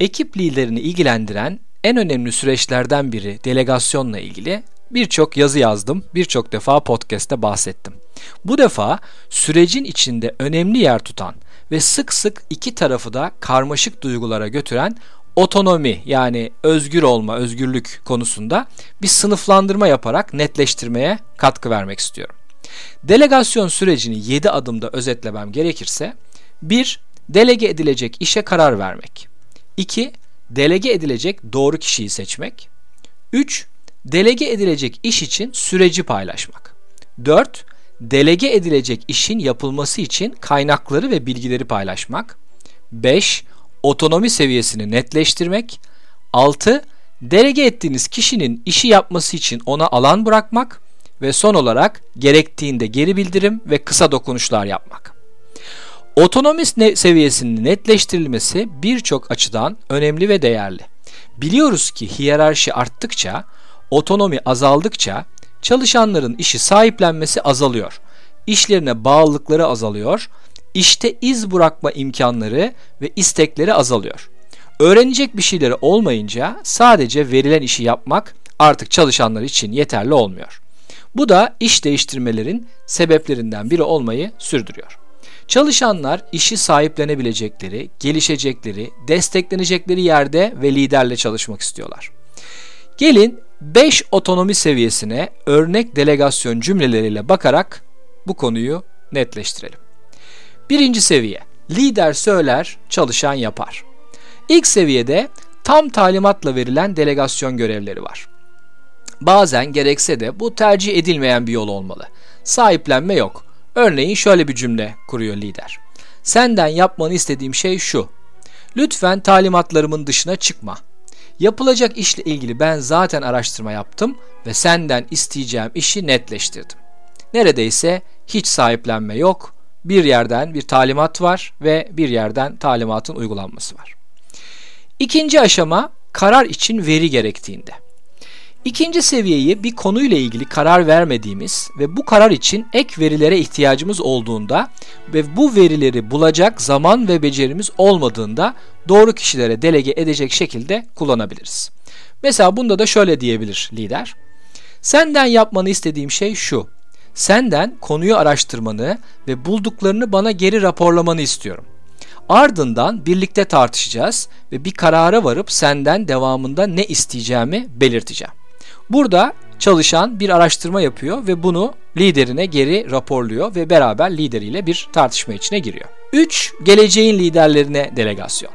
Ekip liderini ilgilendiren en önemli süreçlerden biri delegasyonla ilgili birçok yazı yazdım, birçok defa podcast'te bahsettim. Bu defa sürecin içinde önemli yer tutan ve sık sık iki tarafı da karmaşık duygulara götüren otonomi yani özgür olma, özgürlük konusunda bir sınıflandırma yaparak netleştirmeye katkı vermek istiyorum. Delegasyon sürecini 7 adımda özetlemem gerekirse 1. Delege edilecek işe karar vermek 2. Delege edilecek doğru kişiyi seçmek 3. Delege edilecek iş için süreci paylaşmak 4. Delege edilecek işin yapılması için kaynakları ve bilgileri paylaşmak 5 otonomi seviyesini netleştirmek. 6. Delege ettiğiniz kişinin işi yapması için ona alan bırakmak ve son olarak gerektiğinde geri bildirim ve kısa dokunuşlar yapmak. Otonomi seviyesinin netleştirilmesi birçok açıdan önemli ve değerli. Biliyoruz ki hiyerarşi arttıkça, otonomi azaldıkça çalışanların işi sahiplenmesi azalıyor. İşlerine bağlılıkları azalıyor işte iz bırakma imkanları ve istekleri azalıyor. Öğrenecek bir şeyleri olmayınca sadece verilen işi yapmak artık çalışanlar için yeterli olmuyor. Bu da iş değiştirmelerin sebeplerinden biri olmayı sürdürüyor. Çalışanlar işi sahiplenebilecekleri, gelişecekleri, desteklenecekleri yerde ve liderle çalışmak istiyorlar. Gelin 5 otonomi seviyesine örnek delegasyon cümleleriyle bakarak bu konuyu netleştirelim. Birinci seviye. Lider söyler, çalışan yapar. İlk seviyede tam talimatla verilen delegasyon görevleri var. Bazen gerekse de bu tercih edilmeyen bir yol olmalı. Sahiplenme yok. Örneğin şöyle bir cümle kuruyor lider. Senden yapmanı istediğim şey şu. Lütfen talimatlarımın dışına çıkma. Yapılacak işle ilgili ben zaten araştırma yaptım ve senden isteyeceğim işi netleştirdim. Neredeyse hiç sahiplenme yok, bir yerden bir talimat var ve bir yerden talimatın uygulanması var. İkinci aşama karar için veri gerektiğinde. İkinci seviyeyi bir konuyla ilgili karar vermediğimiz ve bu karar için ek verilere ihtiyacımız olduğunda ve bu verileri bulacak zaman ve becerimiz olmadığında doğru kişilere delege edecek şekilde kullanabiliriz. Mesela bunda da şöyle diyebilir lider. Senden yapmanı istediğim şey şu. Senden konuyu araştırmanı ve bulduklarını bana geri raporlamanı istiyorum. Ardından birlikte tartışacağız ve bir karara varıp senden devamında ne isteyeceğimi belirteceğim. Burada çalışan bir araştırma yapıyor ve bunu liderine geri raporluyor ve beraber lideriyle bir tartışma içine giriyor. 3. Geleceğin liderlerine delegasyon.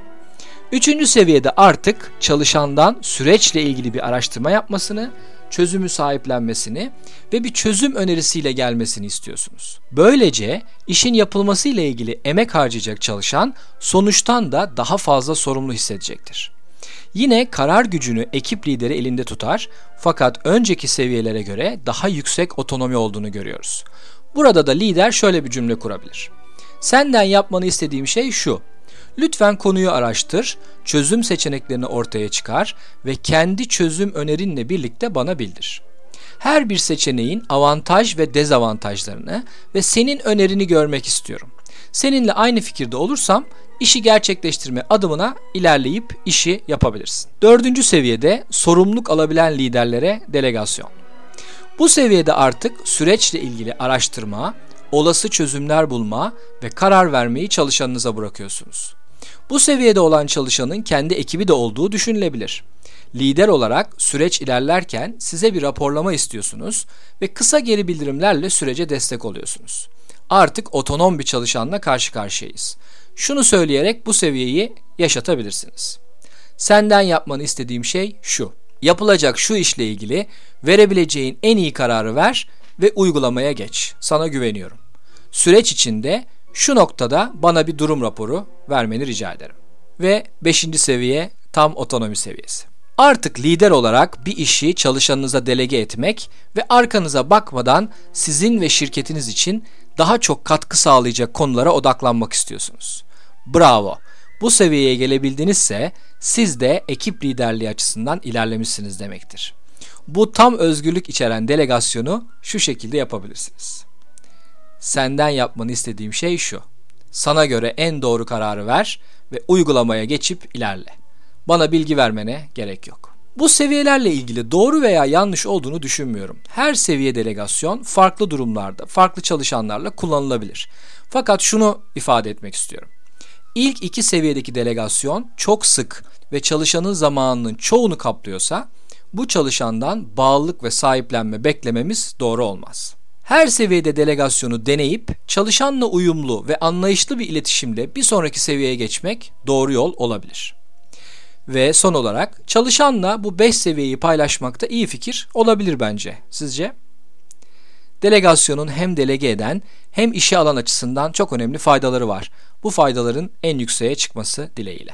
Üçüncü seviyede artık çalışandan süreçle ilgili bir araştırma yapmasını çözümü sahiplenmesini ve bir çözüm önerisiyle gelmesini istiyorsunuz. Böylece işin yapılması ile ilgili emek harcayacak çalışan sonuçtan da daha fazla sorumlu hissedecektir. Yine karar gücünü ekip lideri elinde tutar fakat önceki seviyelere göre daha yüksek otonomi olduğunu görüyoruz. Burada da lider şöyle bir cümle kurabilir. Senden yapmanı istediğim şey şu. Lütfen konuyu araştır, çözüm seçeneklerini ortaya çıkar ve kendi çözüm önerinle birlikte bana bildir. Her bir seçeneğin avantaj ve dezavantajlarını ve senin önerini görmek istiyorum. Seninle aynı fikirde olursam işi gerçekleştirme adımına ilerleyip işi yapabilirsin. Dördüncü seviyede sorumluluk alabilen liderlere delegasyon. Bu seviyede artık süreçle ilgili araştırma, olası çözümler bulma ve karar vermeyi çalışanınıza bırakıyorsunuz. Bu seviyede olan çalışanın kendi ekibi de olduğu düşünülebilir. Lider olarak süreç ilerlerken size bir raporlama istiyorsunuz ve kısa geri bildirimlerle sürece destek oluyorsunuz. Artık otonom bir çalışanla karşı karşıyayız. Şunu söyleyerek bu seviyeyi yaşatabilirsiniz. Senden yapmanı istediğim şey şu. Yapılacak şu işle ilgili verebileceğin en iyi kararı ver ve uygulamaya geç. Sana güveniyorum. Süreç içinde şu noktada bana bir durum raporu vermeni rica ederim. Ve 5. seviye tam otonomi seviyesi. Artık lider olarak bir işi çalışanınıza delege etmek ve arkanıza bakmadan sizin ve şirketiniz için daha çok katkı sağlayacak konulara odaklanmak istiyorsunuz. Bravo. Bu seviyeye gelebildinizse siz de ekip liderliği açısından ilerlemişsiniz demektir. Bu tam özgürlük içeren delegasyonu şu şekilde yapabilirsiniz. Senden yapmanı istediğim şey şu. Sana göre en doğru kararı ver ve uygulamaya geçip ilerle. Bana bilgi vermene gerek yok. Bu seviyelerle ilgili doğru veya yanlış olduğunu düşünmüyorum. Her seviye delegasyon farklı durumlarda, farklı çalışanlarla kullanılabilir. Fakat şunu ifade etmek istiyorum. İlk iki seviyedeki delegasyon çok sık ve çalışanın zamanının çoğunu kaplıyorsa bu çalışandan bağlılık ve sahiplenme beklememiz doğru olmaz. Her seviyede delegasyonu deneyip çalışanla uyumlu ve anlayışlı bir iletişimle bir sonraki seviyeye geçmek doğru yol olabilir. Ve son olarak çalışanla bu 5 seviyeyi paylaşmakta iyi fikir olabilir bence. Sizce? Delegasyonun hem delege eden hem işe alan açısından çok önemli faydaları var. Bu faydaların en yükseğe çıkması dileğiyle.